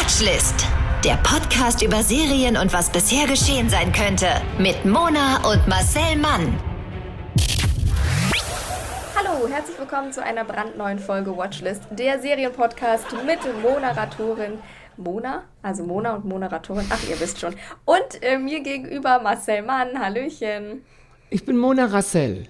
Watchlist. Der Podcast über Serien und was bisher geschehen sein könnte. Mit Mona und Marcel Mann. Hallo, herzlich willkommen zu einer brandneuen Folge Watchlist, der Serienpodcast mit Moderatorin Mona, also Mona und Moderatorin, ach ihr wisst schon. Und äh, mir gegenüber Marcel Mann, Hallöchen. Ich bin Mona Rassel.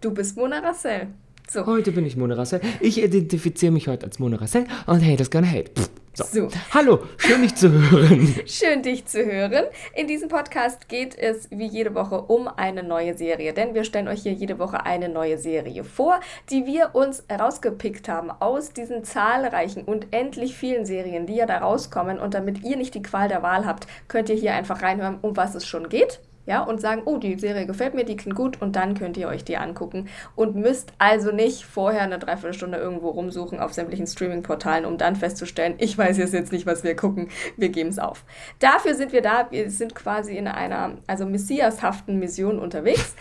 Du bist Mona Rassel. So. Heute bin ich Mona Rassel. Ich identifiziere mich heute als Mona Rassel und hey, das gonna hate. Pff. So. so. Hallo, schön dich zu hören. schön dich zu hören. In diesem Podcast geht es wie jede Woche um eine neue Serie, denn wir stellen euch hier jede Woche eine neue Serie vor, die wir uns herausgepickt haben aus diesen zahlreichen und endlich vielen Serien, die ja da rauskommen. Und damit ihr nicht die Qual der Wahl habt, könnt ihr hier einfach reinhören, um was es schon geht ja, und sagen, oh, die Serie gefällt mir, die klingt gut und dann könnt ihr euch die angucken und müsst also nicht vorher eine Dreiviertelstunde irgendwo rumsuchen auf sämtlichen Streaming-Portalen, um dann festzustellen, ich weiß jetzt nicht, was wir gucken, wir geben es auf. Dafür sind wir da, wir sind quasi in einer, also messiashaften Mission unterwegs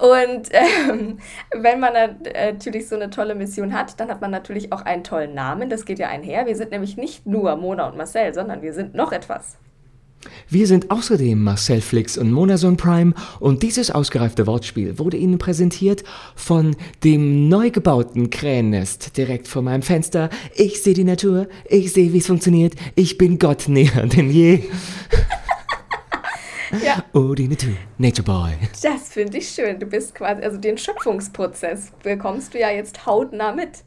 und ähm, wenn man natürlich so eine tolle Mission hat, dann hat man natürlich auch einen tollen Namen, das geht ja einher. Wir sind nämlich nicht nur Mona und Marcel, sondern wir sind noch etwas. Wir sind außerdem Marcel Flix und Monason Prime und dieses ausgereifte Wortspiel wurde Ihnen präsentiert von dem neu gebauten Krähennest direkt vor meinem Fenster. Ich sehe die Natur, ich sehe, wie es funktioniert, ich bin Gott näher denn je. Ja. Oh, die Natur, Nature Boy. Das finde ich schön. Du bist quasi, also den Schöpfungsprozess bekommst du ja jetzt hautnah mit.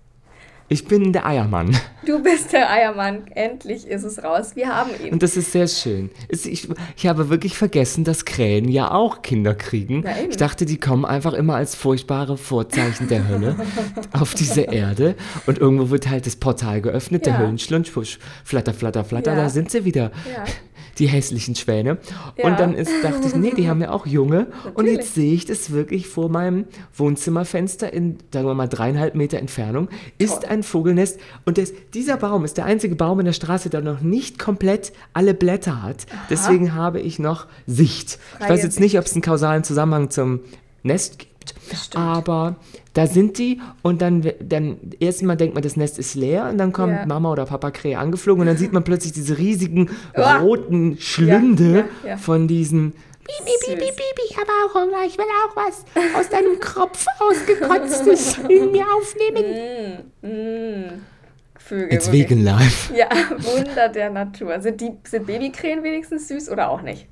Ich bin der Eiermann. Du bist der Eiermann. Endlich ist es raus. Wir haben ihn. Und das ist sehr schön. Ich, ich habe wirklich vergessen, dass Krähen ja auch Kinder kriegen. Ich dachte, die kommen einfach immer als furchtbare Vorzeichen der Hölle auf diese Erde. Und irgendwo wird halt das Portal geöffnet, ja. der Höllenschlunz, flatter, flatter, flatter, ja. da sind sie wieder. Ja die hässlichen Schwäne. Ja. Und dann ist, dachte ich, nee, die haben ja auch Junge. Und jetzt sehe ich das wirklich vor meinem Wohnzimmerfenster in, sagen wir mal, dreieinhalb Meter Entfernung, ist Toll. ein Vogelnest. Und das, dieser Baum ist der einzige Baum in der Straße, der noch nicht komplett alle Blätter hat. Aha. Deswegen habe ich noch Sicht. Freie ich weiß jetzt nicht, ob es einen kausalen Zusammenhang zum Nest gibt. Aber da sind die und dann, dann erstmal denkt man, das Nest ist leer und dann kommt ja. Mama oder Papa Krähe angeflogen und dann sieht man plötzlich diese riesigen roten Schlünde ja, ja, von diesen Bibi, Bibi, Bibi, ich habe auch Hunger, ich will auch was aus deinem Kopf ausgekotztes in mir aufnehmen. Mm, mm. Vögel. It's vegan life. Ja, Wunder der Natur. Sind, die, sind Babykrähen wenigstens süß oder auch nicht?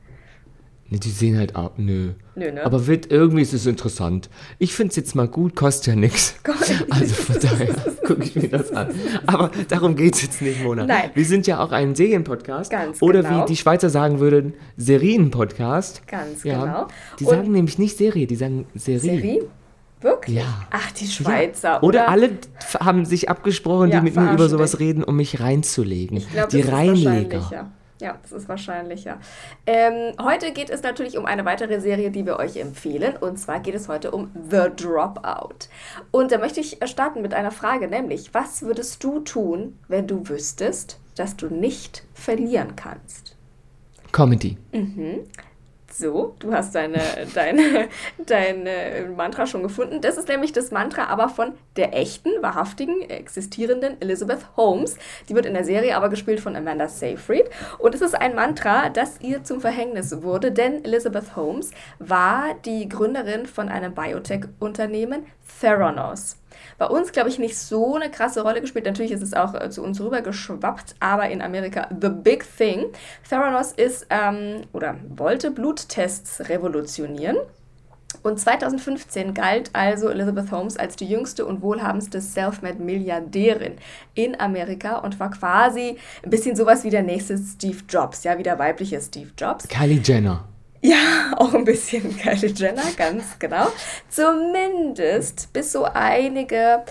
Ne, die sehen halt auch, nö. Nö, ne? Aber wird, irgendwie ist es interessant. Ich finde es jetzt mal gut, kostet ja nichts. Also von daher gucke ich mir das an. Aber darum geht es jetzt nicht, Mona. Nein. Wir sind ja auch ein Serienpodcast. Ganz Oder genau. wie die Schweizer sagen würden, Serienpodcast. Ganz ja. genau. Die Und sagen nämlich nicht Serie, die sagen Serie. Serie? Wirklich? Ja. Ach, die Schweizer. Ja. Oder, oder, alle haben sich abgesprochen, ja, die mit mir über sowas dich. reden, um mich reinzulegen. Ich glaube, die Reinleger. Ja, das ist wahrscheinlicher. Ähm, heute geht es natürlich um eine weitere Serie, die wir euch empfehlen. Und zwar geht es heute um The Dropout. Und da möchte ich starten mit einer Frage, nämlich, was würdest du tun, wenn du wüsstest, dass du nicht verlieren kannst? Comedy. Mhm. So, du hast deine, deine, dein Mantra schon gefunden. Das ist nämlich das Mantra aber von der echten, wahrhaftigen, existierenden Elizabeth Holmes. Die wird in der Serie aber gespielt von Amanda Seyfried. Und es ist ein Mantra, das ihr zum Verhängnis wurde, denn Elizabeth Holmes war die Gründerin von einem Biotech-Unternehmen Theranos bei uns, glaube ich, nicht so eine krasse Rolle gespielt. Natürlich ist es auch äh, zu uns rübergeschwappt, aber in Amerika the big thing. Theranos ist ähm, oder wollte Bluttests revolutionieren. Und 2015 galt also Elizabeth Holmes als die jüngste und wohlhabendste Selfmade-Milliardärin in Amerika und war quasi ein bisschen sowas wie der nächste Steve Jobs, ja, wie der weibliche Steve Jobs. Kylie Jenner. Ja, auch ein bisschen Kylie Jenner, ganz genau. Zumindest bis so einige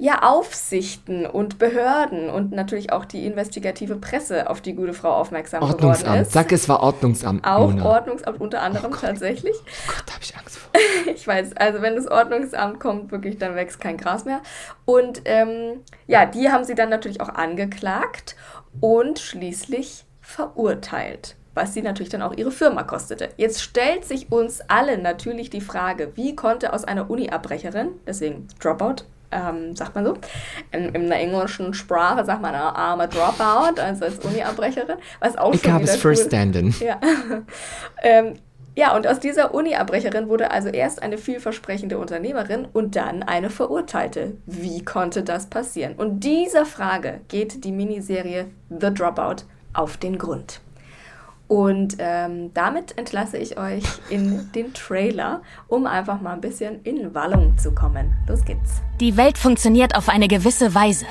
ja, Aufsichten und Behörden und natürlich auch die investigative Presse auf die gute Frau aufmerksam Ordnungsamt. geworden ist. Sag, es war Ordnungsamt. Auch Mona. Ordnungsamt unter anderem oh tatsächlich. Oh Gott, da habe ich Angst vor. ich weiß, also wenn das Ordnungsamt kommt, wirklich, dann wächst kein Gras mehr. Und ähm, ja, die haben sie dann natürlich auch angeklagt und schließlich verurteilt was sie natürlich dann auch ihre Firma kostete. Jetzt stellt sich uns allen natürlich die Frage, wie konnte aus einer Uni-Abbrecherin, deswegen Dropout, ähm, sagt man so. In, in, der englischen Sprache sagt man I'm a dropout, also als Uni-Abbrecherin. Was auch ich habe es verstanden. Ja. ähm, ja, und aus dieser Uni-Abbrecherin wurde also erst eine vielversprechende Unternehmerin und dann eine Verurteilte. Wie konnte das passieren? Und dieser Frage geht die Miniserie The Dropout auf den Grund. Und ähm, damit entlasse ich euch in den Trailer, um einfach mal ein bisschen in Wallung zu kommen. Los geht's. Die Welt funktioniert auf eine gewisse Weise,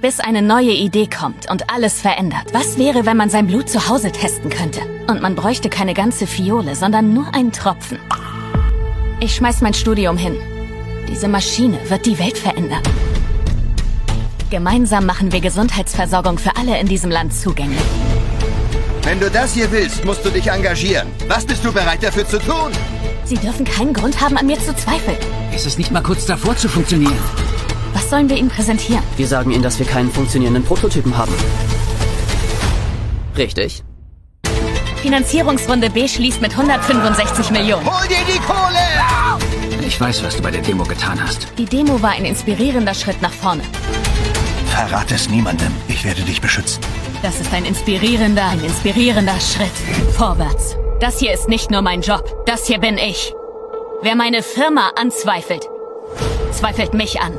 bis eine neue Idee kommt und alles verändert. Was wäre, wenn man sein Blut zu Hause testen könnte? Und man bräuchte keine ganze Fiole, sondern nur einen Tropfen. Ich schmeiß mein Studium hin. Diese Maschine wird die Welt verändern. Gemeinsam machen wir Gesundheitsversorgung für alle in diesem Land zugänglich. Wenn du das hier willst, musst du dich engagieren. Was bist du bereit dafür zu tun? Sie dürfen keinen Grund haben, an mir zu zweifeln. Ist es nicht mal kurz davor zu funktionieren? Was sollen wir Ihnen präsentieren? Wir sagen Ihnen, dass wir keinen funktionierenden Prototypen haben. Richtig? Finanzierungsrunde B schließt mit 165 Millionen. Hol dir die Kohle! Ich weiß, was du bei der Demo getan hast. Die Demo war ein inspirierender Schritt nach vorne. Verrat es niemandem. Ich werde dich beschützen. Das ist ein inspirierender, ein inspirierender Schritt vorwärts. Das hier ist nicht nur mein Job. Das hier bin ich. Wer meine Firma anzweifelt, zweifelt mich an.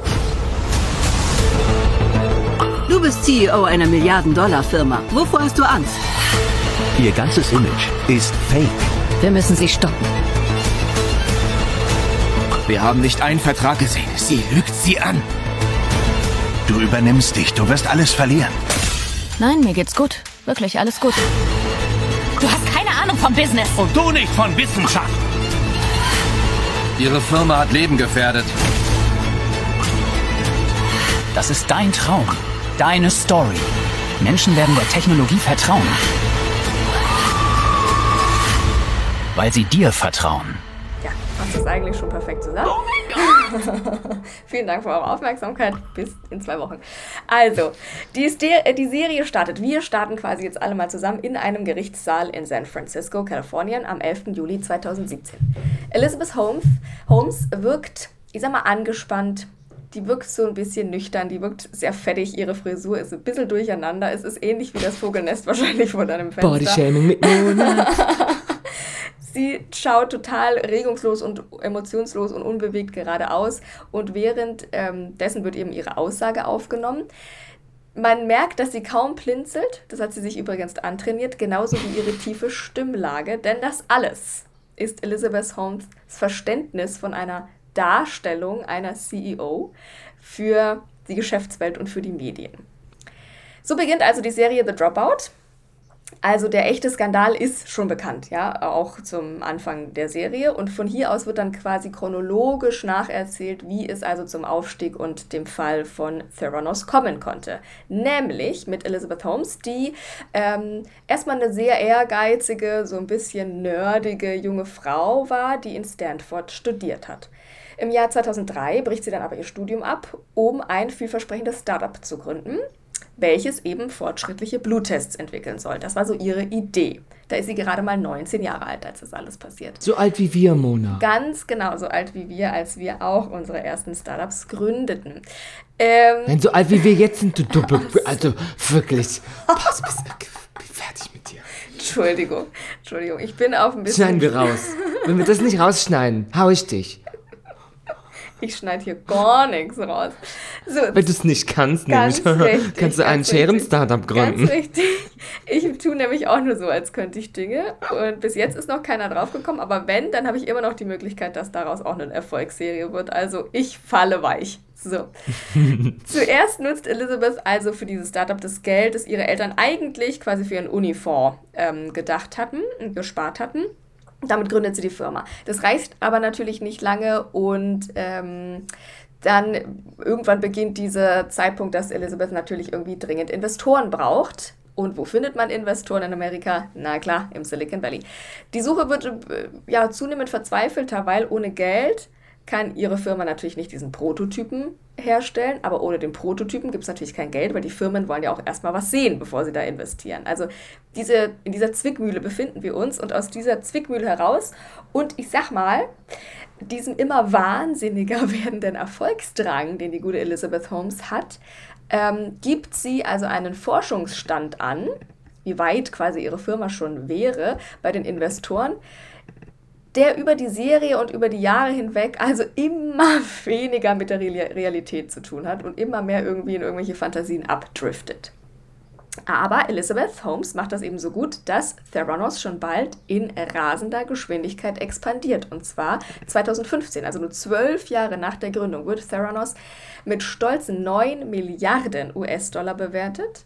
Du bist CEO einer Milliarden-Dollar-Firma. Wovor hast du Angst? Ihr ganzes Image ist fake. Wir müssen sie stoppen. Wir haben nicht einen Vertrag gesehen. Sie lügt sie an. Du übernimmst dich. Du wirst alles verlieren. Nein, mir geht's gut. Wirklich alles gut. Du hast keine Ahnung vom Business. Und du nicht von Wissenschaft. Ihre Firma hat Leben gefährdet. Das ist dein Traum. Deine Story. Menschen werden der Technologie vertrauen. Weil sie dir vertrauen. Ja, das ist eigentlich schon perfekt zusammen. Vielen Dank für eure Aufmerksamkeit. Bis in zwei Wochen. Also, die, äh, die Serie startet. Wir starten quasi jetzt alle mal zusammen in einem Gerichtssaal in San Francisco, Kalifornien, am 11. Juli 2017. Elizabeth Holmes, Holmes wirkt, ich sag mal, angespannt, die wirkt so ein bisschen nüchtern, die wirkt sehr fettig, ihre Frisur ist ein bisschen durcheinander. Es ist ähnlich wie das Vogelnest wahrscheinlich vor deinem Fenster. Bodyshaming mit Mona. Sie schaut total regungslos und emotionslos und unbewegt geradeaus und währenddessen ähm, wird eben ihre Aussage aufgenommen. Man merkt, dass sie kaum blinzelt, das hat sie sich übrigens antrainiert, genauso wie ihre tiefe Stimmlage, denn das alles ist Elizabeth Holmes Verständnis von einer Darstellung einer CEO für die Geschäftswelt und für die Medien. So beginnt also die Serie The Dropout. Also der echte Skandal ist schon bekannt, ja, auch zum Anfang der Serie. Und von hier aus wird dann quasi chronologisch nacherzählt, wie es also zum Aufstieg und dem Fall von Theranos kommen konnte. Nämlich mit Elizabeth Holmes, die ähm, erstmal eine sehr ehrgeizige, so ein bisschen nerdige junge Frau war, die in Stanford studiert hat. Im Jahr 2003 bricht sie dann aber ihr Studium ab, um ein vielversprechendes Startup zu gründen welches eben fortschrittliche Bluttests entwickeln soll. Das war so ihre Idee. Da ist sie gerade mal 19 Jahre alt, als das alles passiert. So alt wie wir, Mona. Ganz genau, so alt wie wir, als wir auch unsere ersten Startups gründeten. Ähm, Nein, so alt wie wir jetzt sind, du Duppe. Also wirklich. Pass, bist, fertig mit dir. Entschuldigung, Entschuldigung, ich bin auf ein bisschen. Schneiden wir raus. Wenn wir das nicht rausschneiden, hau ich dich. Ich schneide hier gar nichts raus. So, Weil du es nicht kannst, nämlich. Richtig, kannst du einen Scheren-Startup gründen. Ganz richtig. Ich tue nämlich auch nur so, als könnte ich Dinge. Und bis jetzt ist noch keiner draufgekommen. Aber wenn, dann habe ich immer noch die Möglichkeit, dass daraus auch eine Erfolgsserie wird. Also ich falle weich. So. Zuerst nutzt Elizabeth also für dieses Startup das Geld, das ihre Eltern eigentlich quasi für ihren Unifonds ähm, gedacht hatten und gespart hatten. Damit gründet sie die Firma. Das reicht aber natürlich nicht lange und ähm, dann irgendwann beginnt dieser Zeitpunkt, dass Elizabeth natürlich irgendwie dringend Investoren braucht. Und wo findet man Investoren in Amerika? Na klar, im Silicon Valley. Die Suche wird äh, ja zunehmend verzweifelter, weil ohne Geld kann ihre Firma natürlich nicht diesen Prototypen herstellen, aber ohne den Prototypen gibt es natürlich kein Geld, weil die Firmen wollen ja auch erstmal was sehen, bevor sie da investieren. Also diese, in dieser Zwickmühle befinden wir uns und aus dieser Zwickmühle heraus und ich sag mal, diesem immer wahnsinniger werdenden Erfolgsdrang, den die gute Elizabeth Holmes hat, ähm, gibt sie also einen Forschungsstand an, wie weit quasi ihre Firma schon wäre bei den Investoren, der über die Serie und über die Jahre hinweg also immer weniger mit der Realität zu tun hat und immer mehr irgendwie in irgendwelche Fantasien abdriftet. Aber Elizabeth Holmes macht das eben so gut, dass Theranos schon bald in rasender Geschwindigkeit expandiert. Und zwar 2015, also nur zwölf Jahre nach der Gründung, wird Theranos mit stolzen 9 Milliarden US-Dollar bewertet.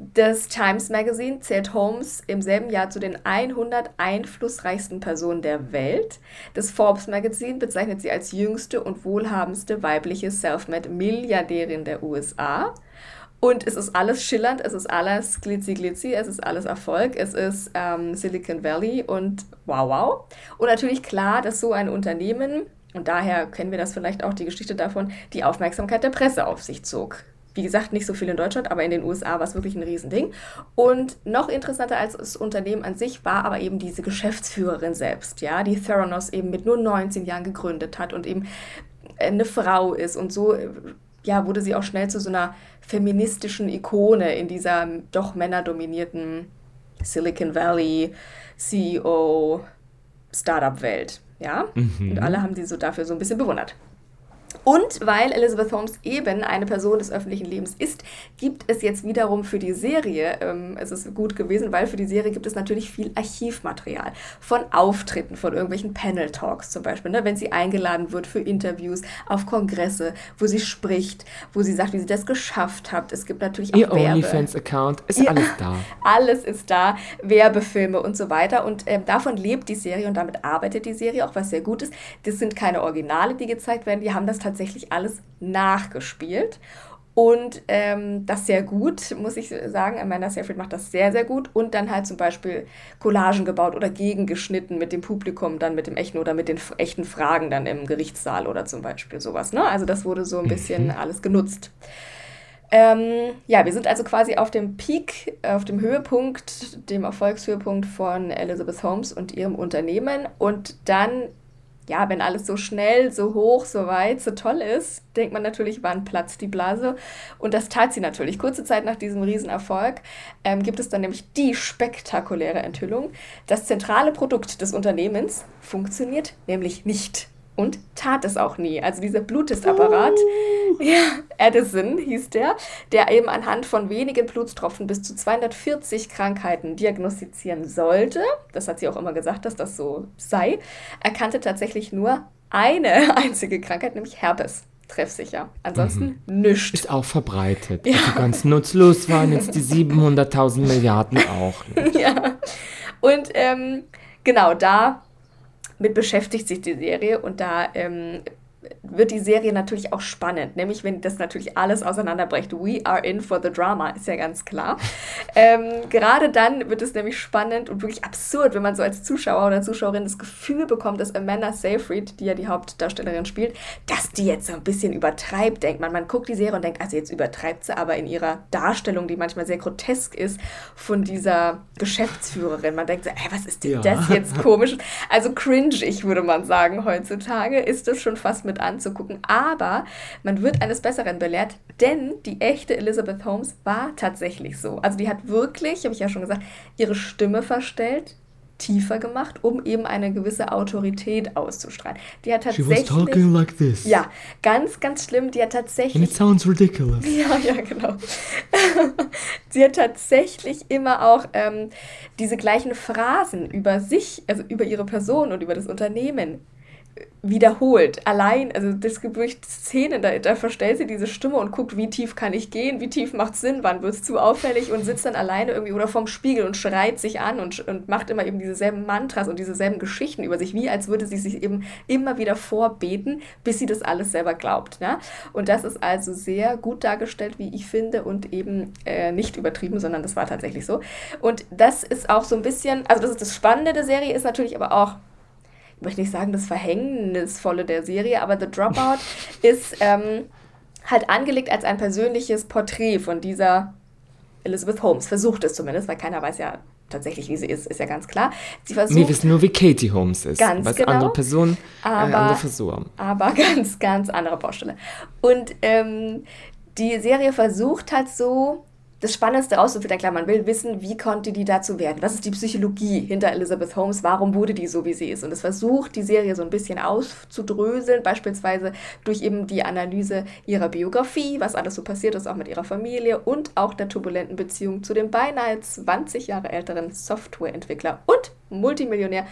Das Times Magazine zählt Holmes im selben Jahr zu den 100 einflussreichsten Personen der Welt. Das Forbes Magazine bezeichnet sie als jüngste und wohlhabendste weibliche Selfmade-Milliardärin der USA. Und es ist alles schillernd, es ist alles glitzy glitzy, es ist alles Erfolg, es ist ähm, Silicon Valley und wow wow. Und natürlich klar, dass so ein Unternehmen, und daher kennen wir das vielleicht auch die Geschichte davon, die Aufmerksamkeit der Presse auf sich zog. Wie gesagt, nicht so viel in Deutschland, aber in den USA war es wirklich ein Riesending. Und noch interessanter als das Unternehmen an sich war aber eben diese Geschäftsführerin selbst, ja, die Theranos eben mit nur 19 Jahren gegründet hat und eben eine Frau ist und so ja, wurde sie auch schnell zu so einer feministischen Ikone in dieser doch männerdominierten Silicon Valley CEO Startup-Welt. Ja? Mhm. Und alle haben sie so dafür so ein bisschen bewundert. Und weil Elizabeth Holmes eben eine Person des öffentlichen Lebens ist, gibt es jetzt wiederum für die Serie, ähm, es ist gut gewesen, weil für die Serie gibt es natürlich viel Archivmaterial von Auftritten, von irgendwelchen Panel-Talks zum Beispiel, ne, wenn sie eingeladen wird für Interviews auf Kongresse, wo sie spricht, wo sie sagt, wie sie das geschafft hat. Es gibt natürlich auch Ihr OnlyFans-Account, ist ja, alles da. Alles ist da, Werbefilme und so weiter. Und ähm, davon lebt die Serie und damit arbeitet die Serie auch, was sehr gut ist. Das sind keine Originale, die gezeigt werden, die haben das tatsächlich alles nachgespielt. Und ähm, das sehr gut, muss ich sagen. Amanda Seyfried macht das sehr, sehr gut. Und dann halt zum Beispiel Collagen gebaut oder gegengeschnitten mit dem Publikum, dann mit dem echten oder mit den echten Fragen dann im Gerichtssaal oder zum Beispiel sowas. Ne? Also das wurde so ein bisschen mhm. alles genutzt. Ähm, ja, wir sind also quasi auf dem Peak, auf dem Höhepunkt, dem Erfolgshöhepunkt von Elizabeth Holmes und ihrem Unternehmen. Und dann ja, wenn alles so schnell, so hoch, so weit, so toll ist, denkt man natürlich, wann platzt die Blase. Und das tat sie natürlich. Kurze Zeit nach diesem Riesenerfolg ähm, gibt es dann nämlich die spektakuläre Enthüllung. Das zentrale Produkt des Unternehmens funktioniert nämlich nicht und tat es auch nie. Also dieser Bluttestapparat, uh. ja, Edison hieß der, der eben anhand von wenigen Blutstropfen bis zu 240 Krankheiten diagnostizieren sollte, das hat sie auch immer gesagt, dass das so sei, erkannte tatsächlich nur eine einzige Krankheit, nämlich Herpes. Treffsicher. Ansonsten mhm. nichts. Ist auch verbreitet. Ja. Also ganz nutzlos waren jetzt die 700.000 Milliarden auch nicht. Ja. Und ähm, genau da mit beschäftigt sich die Serie und da ähm, wird die Serie natürlich auch spannend, nämlich wenn das natürlich alles auseinanderbrecht. We are in for the drama, ist ja ganz klar. ähm, gerade dann wird es nämlich spannend und wirklich absurd, wenn man so als Zuschauer oder Zuschauerin das Gefühl bekommt, dass Amanda Seyfried, die ja die Hauptdarstellerin spielt, dass die jetzt so ein bisschen übertreibt, denkt man. Man guckt die Serie und denkt, also jetzt übertreibt sie aber in ihrer Darstellung, die manchmal sehr grotesk ist, von dieser Geschäftsführerin. Man denkt so, ey, was ist denn ja. das jetzt komisch? Also cringe, ich würde man sagen, heutzutage ist das schon fast mit anzugucken. Aber man wird eines Besseren belehrt, denn die echte Elizabeth Holmes war tatsächlich so. Also die hat wirklich, habe ich ja schon gesagt, ihre Stimme verstellt, tiefer gemacht, um eben eine gewisse Autorität auszustrahlen. Die hat tatsächlich. She was talking like this. Ja, ganz, ganz schlimm. Die hat tatsächlich. And it sounds ridiculous. Ja, ja, genau. sie hat tatsächlich immer auch ähm, diese gleichen Phrasen über sich, also über ihre Person und über das Unternehmen wiederholt. Allein, also das gibt wirklich Szenen, da, da verstellt sie diese Stimme und guckt, wie tief kann ich gehen, wie tief macht Sinn, wann wird es zu auffällig und sitzt dann alleine irgendwie oder vorm Spiegel und schreit sich an und, und macht immer eben dieselben Mantras und dieselben Geschichten über sich, wie als würde sie sich eben immer wieder vorbeten, bis sie das alles selber glaubt. Ne? Und das ist also sehr gut dargestellt, wie ich finde, und eben äh, nicht übertrieben, sondern das war tatsächlich so. Und das ist auch so ein bisschen, also das ist das Spannende der Serie, ist natürlich aber auch ich möchte nicht sagen das Verhängnisvolle der Serie, aber The Dropout ist ähm, halt angelegt als ein persönliches Porträt von dieser Elizabeth Holmes. Versucht es zumindest, weil keiner weiß ja, tatsächlich, wie sie ist, ist ja ganz klar. Sie versucht, Wir wissen nur, wie Katie Holmes ist. Ganz was genau. andere Personen, äh, Aber- andere Frisur. aber ganz, ganz andere Baustelle. Und ähm, die Serie versucht halt so, das Spannendste rauszufinden. Klar, man will wissen, wie konnte die dazu werden? Was ist die Psychologie hinter Elizabeth Holmes? Warum wurde die so, wie sie ist? Und es versucht, die Serie so ein bisschen auszudröseln, beispielsweise durch eben die Analyse ihrer Biografie, was alles so passiert ist, auch mit ihrer Familie und auch der turbulenten Beziehung zu dem beinahe 20 Jahre älteren Softwareentwickler und Multimillionär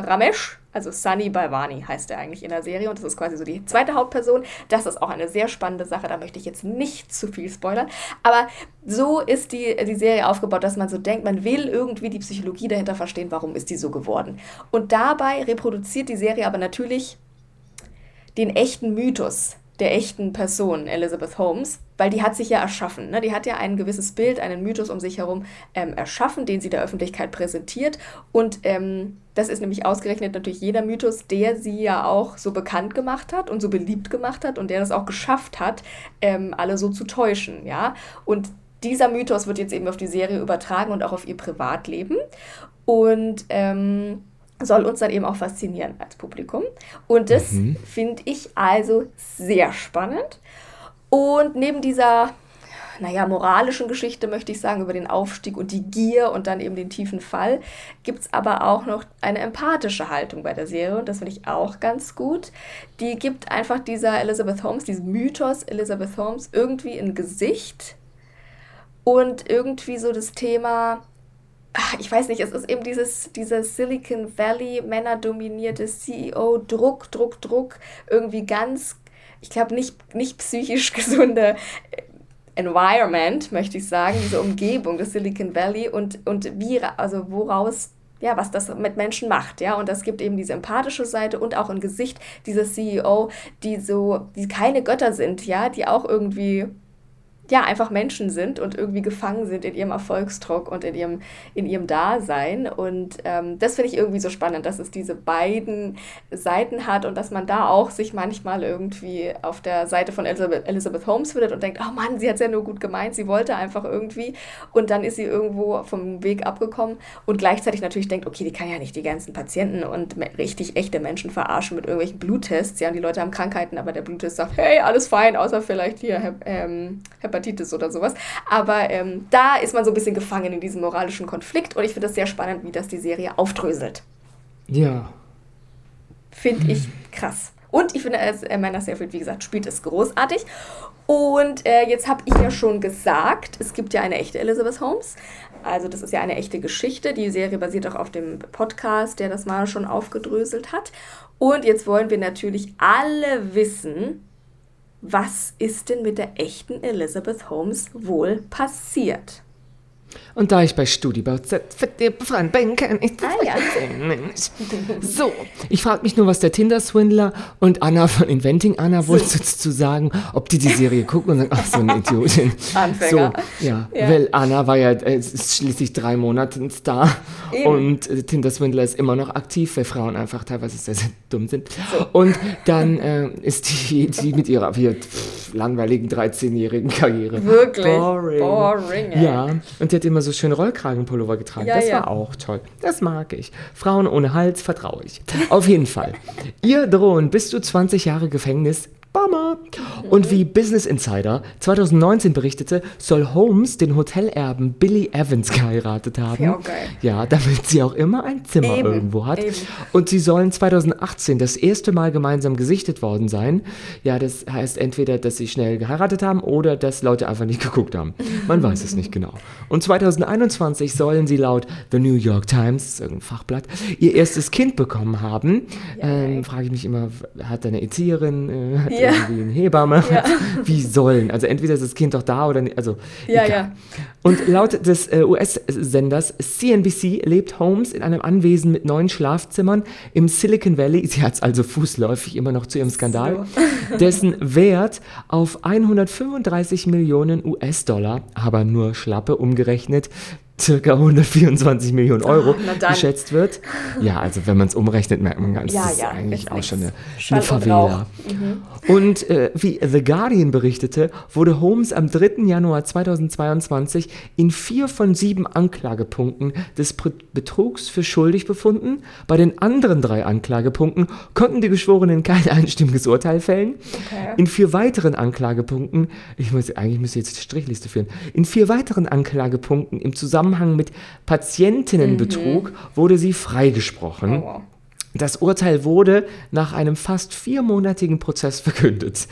Ramesh, also Sunny Balwani heißt er eigentlich in der Serie und das ist quasi so die zweite Hauptperson. Das ist auch eine sehr spannende Sache, da möchte ich jetzt nicht zu viel spoilern. Aber so ist die, die Serie aufgebaut, dass man so denkt, man will irgendwie die Psychologie dahinter verstehen, warum ist die so geworden. Und dabei reproduziert die Serie aber natürlich den echten Mythos der echten Person, Elizabeth Holmes, weil die hat sich ja erschaffen. Ne? Die hat ja ein gewisses Bild, einen Mythos um sich herum ähm, erschaffen, den sie der Öffentlichkeit präsentiert. Und ähm, das ist nämlich ausgerechnet natürlich jeder Mythos, der sie ja auch so bekannt gemacht hat und so beliebt gemacht hat und der das auch geschafft hat, ähm, alle so zu täuschen. Ja? Und dieser Mythos wird jetzt eben auf die Serie übertragen und auch auf ihr Privatleben. Und ähm, soll uns dann eben auch faszinieren als Publikum. Und das finde ich also sehr spannend. Und neben dieser, naja, moralischen Geschichte möchte ich sagen, über den Aufstieg und die Gier und dann eben den tiefen Fall, gibt es aber auch noch eine empathische Haltung bei der Serie. Und das finde ich auch ganz gut. Die gibt einfach dieser Elizabeth Holmes, diesem Mythos Elizabeth Holmes, irgendwie ein Gesicht. Und irgendwie so das Thema, ich weiß nicht, es ist eben dieses, dieses Silicon Valley männerdominierte CEO, Druck, Druck, Druck, irgendwie ganz, ich glaube, nicht, nicht psychisch gesunde äh, Environment, möchte ich sagen, diese Umgebung des Silicon Valley und, und wie, also woraus, ja, was das mit Menschen macht, ja, und das gibt eben diese empathische Seite und auch ein Gesicht dieser CEO, die so, die keine Götter sind, ja, die auch irgendwie ja, einfach Menschen sind und irgendwie gefangen sind in ihrem Erfolgsdruck und in ihrem, in ihrem Dasein. Und ähm, das finde ich irgendwie so spannend, dass es diese beiden Seiten hat und dass man da auch sich manchmal irgendwie auf der Seite von Elizabeth, Elizabeth Holmes findet und denkt, oh Mann, sie hat es ja nur gut gemeint, sie wollte einfach irgendwie. Und dann ist sie irgendwo vom Weg abgekommen und gleichzeitig natürlich denkt, okay, die kann ja nicht die ganzen Patienten und richtig echte Menschen verarschen mit irgendwelchen Bluttests. Ja, und die Leute haben Krankheiten, aber der Bluttest sagt, hey, alles fein, außer vielleicht hier ähm, Hepatitis oder sowas. Aber ähm, da ist man so ein bisschen gefangen in diesem moralischen Konflikt und ich finde das sehr spannend, wie das die Serie aufdröselt. Ja. Finde ich krass. Und ich finde, es, Amanda Seyfried, wie gesagt, spielt es großartig. Und äh, jetzt habe ich ja schon gesagt, es gibt ja eine echte Elizabeth Holmes. Also das ist ja eine echte Geschichte. Die Serie basiert auch auf dem Podcast, der das mal schon aufgedröselt hat. Und jetzt wollen wir natürlich alle wissen, was ist denn mit der echten Elizabeth Holmes wohl passiert? Und da ich bei Studibau Z für dir befreien bin, kann ich das Ah, ja. nicht. So, ich frage mich nur, was der Tinder-Swindler und Anna von Inventing Anna wohl so. zu sagen, ob die die Serie gucken und sagen, ach, so eine Idiotin. Anfänger. So, ja, Ja. weil Anna war ja äh, ist schließlich drei Monate ein Star Eben. und äh, Tinder-Swindler ist immer noch aktiv, weil Frauen einfach teilweise sehr, sehr dumm sind. Und dann äh, ist die, die mit ihrer hier, pff, langweiligen 13-jährigen Karriere. Wirklich Boring. boring, ey. Ja, und die hat immer so schöne Rollkragenpullover getragen. Ja, das ja. war auch toll. Das mag ich. Frauen ohne Hals vertraue ich. Auf jeden Fall. Ihr drohen bis zu 20 Jahre Gefängnis. Bummer. Und wie Business Insider 2019 berichtete, soll Holmes den Hotelerben Billy Evans geheiratet haben. Ja, auch geil. Ja, damit sie auch immer ein Zimmer Eben, irgendwo hat. eben. Und sie sollen 2018 das erste Mal gemeinsam gesichtet worden sein. Ja, das heißt entweder, dass sie schnell geheiratet haben oder dass Leute einfach nicht geguckt haben. Man weiß es nicht genau. Und 2021 sollen sie laut The New York Times, irgendein Fachblatt, ihr erstes Kind bekommen haben. Ähm, Frage ich mich immer, hat eine Erzieherin, äh, hat Ja. Irgendwie eine Hebamme? Wie sollen? Also entweder ist das Kind doch da oder nicht. Also, Ja, egal. ja. Und laut des äh, US-Senders CNBC lebt Holmes in einem Anwesen mit neun Schlafzimmern im Silicon Valley. Sie hat es also fußläufig immer noch zu ihrem Skandal. Dessen Wert auf 135 Millionen US-Dollar, aber nur schlappe umgerechnet, circa 124 Millionen Euro oh, geschätzt wird. Ja, also wenn man es umrechnet, merkt man ganz, ja, das ist ja, eigentlich auch schon eine, eine Favela. Mhm. Und äh, wie The Guardian berichtete, wurde Holmes am 3. Januar 2022 in vier von sieben Anklagepunkten des Betrugs für schuldig befunden. Bei den anderen drei Anklagepunkten konnten die Geschworenen kein einstimmiges Urteil fällen. Okay. In vier weiteren Anklagepunkten, ich muss, eigentlich müsste jetzt die Strichliste führen, in vier weiteren Anklagepunkten im Zusammenhang mit Patientinnenbetrug mhm. wurde sie freigesprochen. Oh, wow. Das Urteil wurde nach einem fast viermonatigen Prozess verkündet.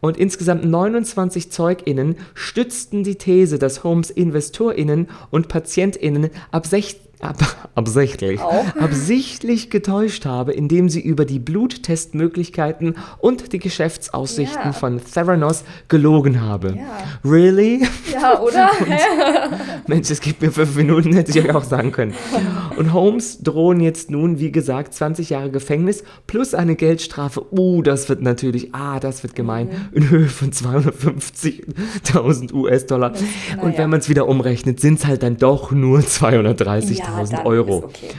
Und insgesamt 29 ZeugInnen stützten die These, dass Holmes InvestorInnen und PatientInnen ab 16 ab, absichtlich, absichtlich getäuscht habe, indem sie über die Bluttestmöglichkeiten und die Geschäftsaussichten ja. von Theranos gelogen habe. Ja. Really? Ja, oder? Mensch, es gibt mir fünf Minuten, hätte ich euch auch sagen können. Und Holmes drohen jetzt nun, wie gesagt, 20 Jahre Gefängnis plus eine Geldstrafe. Uh, das wird natürlich, ah, das wird gemein, mhm. in Höhe von 250.000 US-Dollar. Und wenn man es wieder umrechnet, sind es halt dann doch nur 230.000 ja. 1000 Euro. Okay.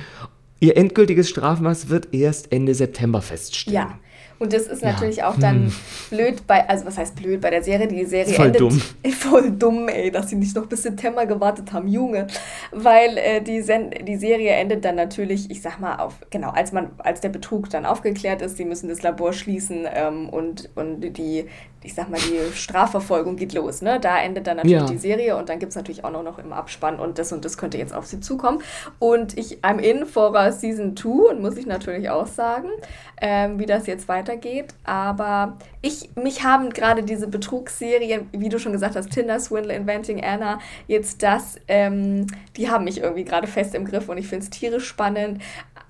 Ihr endgültiges Strafmaß wird erst Ende September feststehen. Ja. Und das ist natürlich ja. auch dann hm. blöd bei, also was heißt blöd bei der Serie? Die Serie voll endet. Dumm. Voll dumm, ey, dass sie nicht noch bis September gewartet haben, Junge. Weil äh, die, Sen die Serie endet dann natürlich, ich sag mal, auf, genau, als man, als der Betrug dann aufgeklärt ist, sie müssen das Labor schließen ähm, und, und die, ich sag mal, die Strafverfolgung geht los. Ne? Da endet dann natürlich ja. die Serie und dann gibt es natürlich auch noch im Abspann und das und das könnte jetzt auf sie zukommen. Und ich, I'm in for Season 2 und muss ich natürlich auch sagen, ähm, wie das jetzt weitergeht. Aber ich, mich haben gerade diese Betrugsserien, wie du schon gesagt hast, Tinder, Swindle, Inventing Anna, jetzt das, ähm, die haben mich irgendwie gerade fest im Griff und ich finde es tierisch spannend.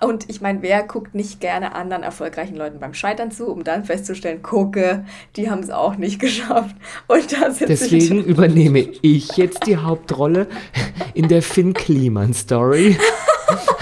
Und ich meine, wer guckt nicht gerne anderen erfolgreichen Leuten beim Scheitern zu, um dann festzustellen, gucke, die haben es auch nicht geschafft. Und da Deswegen ich übernehme ich jetzt die Hauptrolle in der Finn Kliman Story.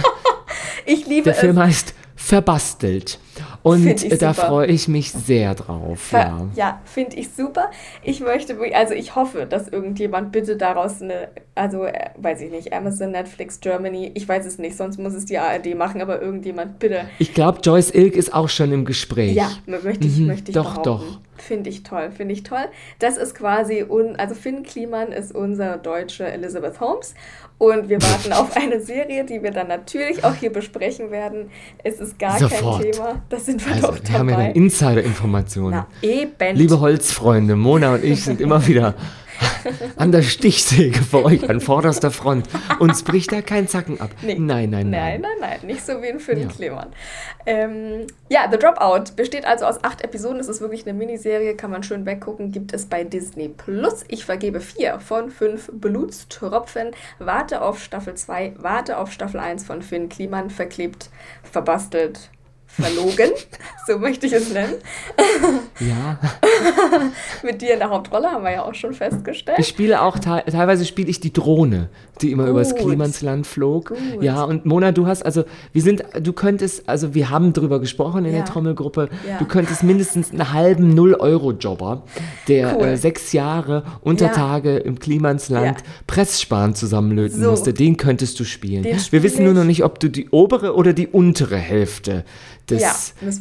ich liebe Der Film heißt Verbastelt. Und da freue ich mich sehr drauf. Ja, ja finde ich super. Ich möchte, also ich hoffe, dass irgendjemand bitte daraus eine, also äh, weiß ich nicht, Amazon, Netflix, Germany, ich weiß es nicht, sonst muss es die ARD machen, aber irgendjemand bitte. Ich glaube, Joyce Ilk ist auch schon im Gespräch. Ja, möchte ich, mhm, möchte ich Doch, behaupten. doch. Finde ich toll, finde ich toll. Das ist quasi, un, also Finn Kliman ist unser deutsche Elizabeth Holmes und wir warten auf eine Serie, die wir dann natürlich auch hier besprechen werden. Es ist gar Sofort. kein Thema. Das sind wir also, doch dabei. Wir haben ja dann Insider-Informationen. Eben. Liebe Holzfreunde, Mona und ich sind immer wieder an der Stichsäge für euch an vorderster Front. Uns bricht da kein Zacken ab. Nee. Nein, nein, nein. Nein, nein, nein. Nicht so wie in Finn ja. Klemann. Ähm, ja, The Dropout besteht also aus acht Episoden. Es ist wirklich eine Miniserie, kann man schön weggucken. Gibt es bei Disney Plus. Ich vergebe vier von fünf Blutstropfen. Warte auf Staffel 2, warte auf Staffel 1 von Finn Kliman. Verklebt, verbastelt, verlogen, so möchte ich es nennen. Ja. Mit dir in der Hauptrolle haben wir ja auch schon festgestellt. Ich spiele auch, teilweise spiele ich die Drohne, die immer Gut. übers Klimansland flog. Gut. Ja, und Mona, du hast, also, wir sind, du könntest, also, wir haben drüber gesprochen in ja. der Trommelgruppe, ja. du könntest mindestens einen halben Null-Euro-Jobber, der cool. äh, sechs Jahre unter ja. Tage im Klimansland Presssparen zusammenlöten so. musste, den könntest du spielen. Wir wissen nur noch nicht, ob du die obere oder die untere Hälfte des, ja,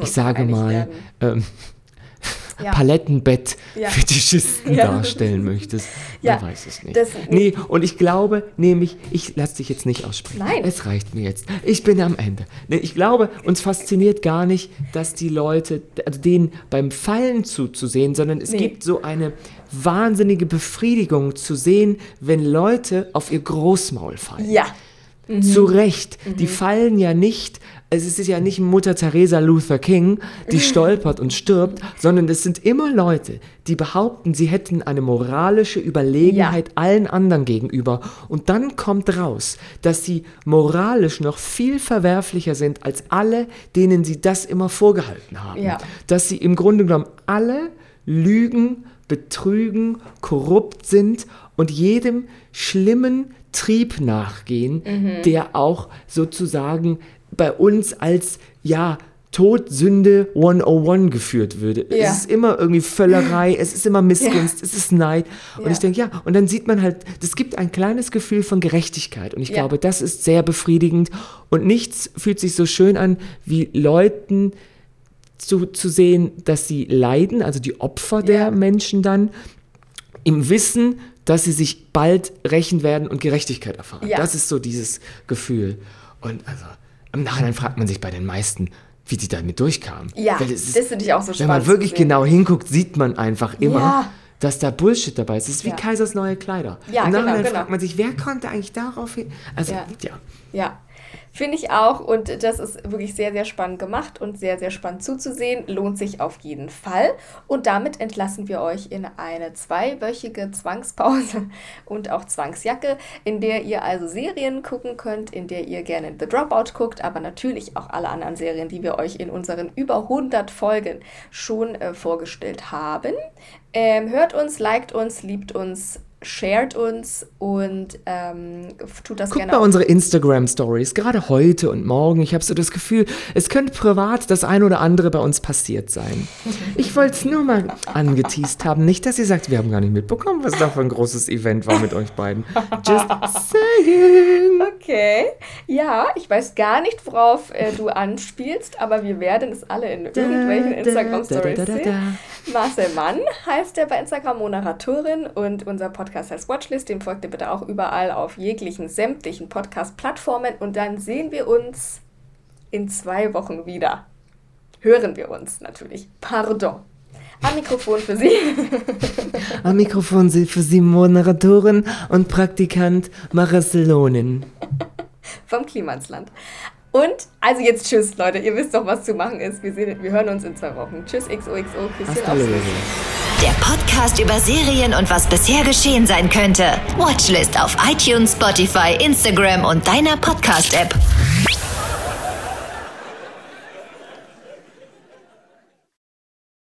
ich sage mal, ähm, ja. Palettenbett-Fetischisten ja. darstellen möchtest. Ja. Man weiß es nicht. Das, nee, und ich glaube, nämlich, ich lasse dich jetzt nicht aussprechen. Nein. Es reicht mir jetzt. Ich bin am Ende. Nee, ich glaube, uns fasziniert gar nicht, dass die Leute, also denen beim Fallen zuzusehen, sondern es nee. gibt so eine wahnsinnige Befriedigung zu sehen, wenn Leute auf ihr Großmaul fallen. Ja. Mhm. Zu Recht. Mhm. Die fallen ja nicht es ist ja nicht Mutter Teresa Luther King, die stolpert und stirbt, sondern es sind immer Leute, die behaupten, sie hätten eine moralische Überlegenheit ja. allen anderen gegenüber. Und dann kommt raus, dass sie moralisch noch viel verwerflicher sind als alle, denen sie das immer vorgehalten haben. Ja. Dass sie im Grunde genommen alle lügen, betrügen, korrupt sind und jedem schlimmen Trieb nachgehen, mhm. der auch sozusagen bei uns als, ja, Todsünde 101 geführt würde. Ja. Es ist immer irgendwie Völlerei, es ist immer Missgunst, ja. es ist Neid. Und ja. ich denke, ja, und dann sieht man halt, das gibt ein kleines Gefühl von Gerechtigkeit. Und ich glaube, das ist sehr befriedigend. Und nichts fühlt sich so schön an, wie Leuten zu, zu sehen, dass sie leiden, also die Opfer der Menschen dann, im Wissen, dass sie sich bald rächen werden und Gerechtigkeit erfahren. Das ist so dieses Gefühl. Und also im Nachhinein fragt man sich bei den meisten, wie die damit durchkamen. Ja, ist, das finde ich auch so spannend. Wenn man wirklich genau hinguckt, sieht man einfach immer, ja. dass da Bullshit dabei ist. Es ist wie ja. Kaisers neue Kleider. Ja, Im Nachhinein genau, genau. fragt man sich, wer konnte eigentlich darauf hin? Also, ja. ja. Ja, Finde ich auch und das ist wirklich sehr, sehr spannend gemacht und sehr, sehr spannend zuzusehen. Lohnt sich auf jeden Fall. Und damit entlassen wir euch in eine zweiwöchige Zwangspause und auch Zwangsjacke, in der ihr also Serien gucken könnt, in der ihr gerne The Dropout guckt, aber natürlich auch alle anderen Serien, die wir euch in unseren über 100 Folgen schon äh, vorgestellt haben. Ähm, hört uns, liked uns, liebt uns, shared uns und ähm, tut das Guckt gerne. Guckt mal unsere Instagram-Stories, gerade heute und morgen. Ich habe so das Gefühl, es könnte privat das ein oder andere bei uns passiert sein. Ich wollte es nur mal angeteased haben. Nicht, dass ihr sagt, wir haben gar nicht mitbekommen, was da für ein großes Event war mit euch beiden. Just saying. Okay. Ja, ich weiß gar nicht, worauf äh, du anspielst, aber wir werden es alle in irgendwelchen Instagram-Stories sehen. Marcel Mann heißt er bei Instagram Moderatorin und unser Podcast heißt Watchlist. Dem folgt ihr bitte auch überall auf jeglichen sämtlichen Podcast-Plattformen und dann sehen wir uns in zwei Wochen wieder. Hören wir uns natürlich. Pardon. Am Mikrofon für Sie. Am Mikrofon für Sie Moderatorin und Praktikant Marcelonin. Vom Klimansland. Und also jetzt tschüss, Leute. Ihr wisst doch, was zu machen ist. Wir, sehen, wir hören uns in zwei Wochen. Tschüss, XOXO. Küsschen aufs Der Podcast über Serien und was bisher geschehen sein könnte. Watchlist auf iTunes, Spotify, Instagram und deiner Podcast-App.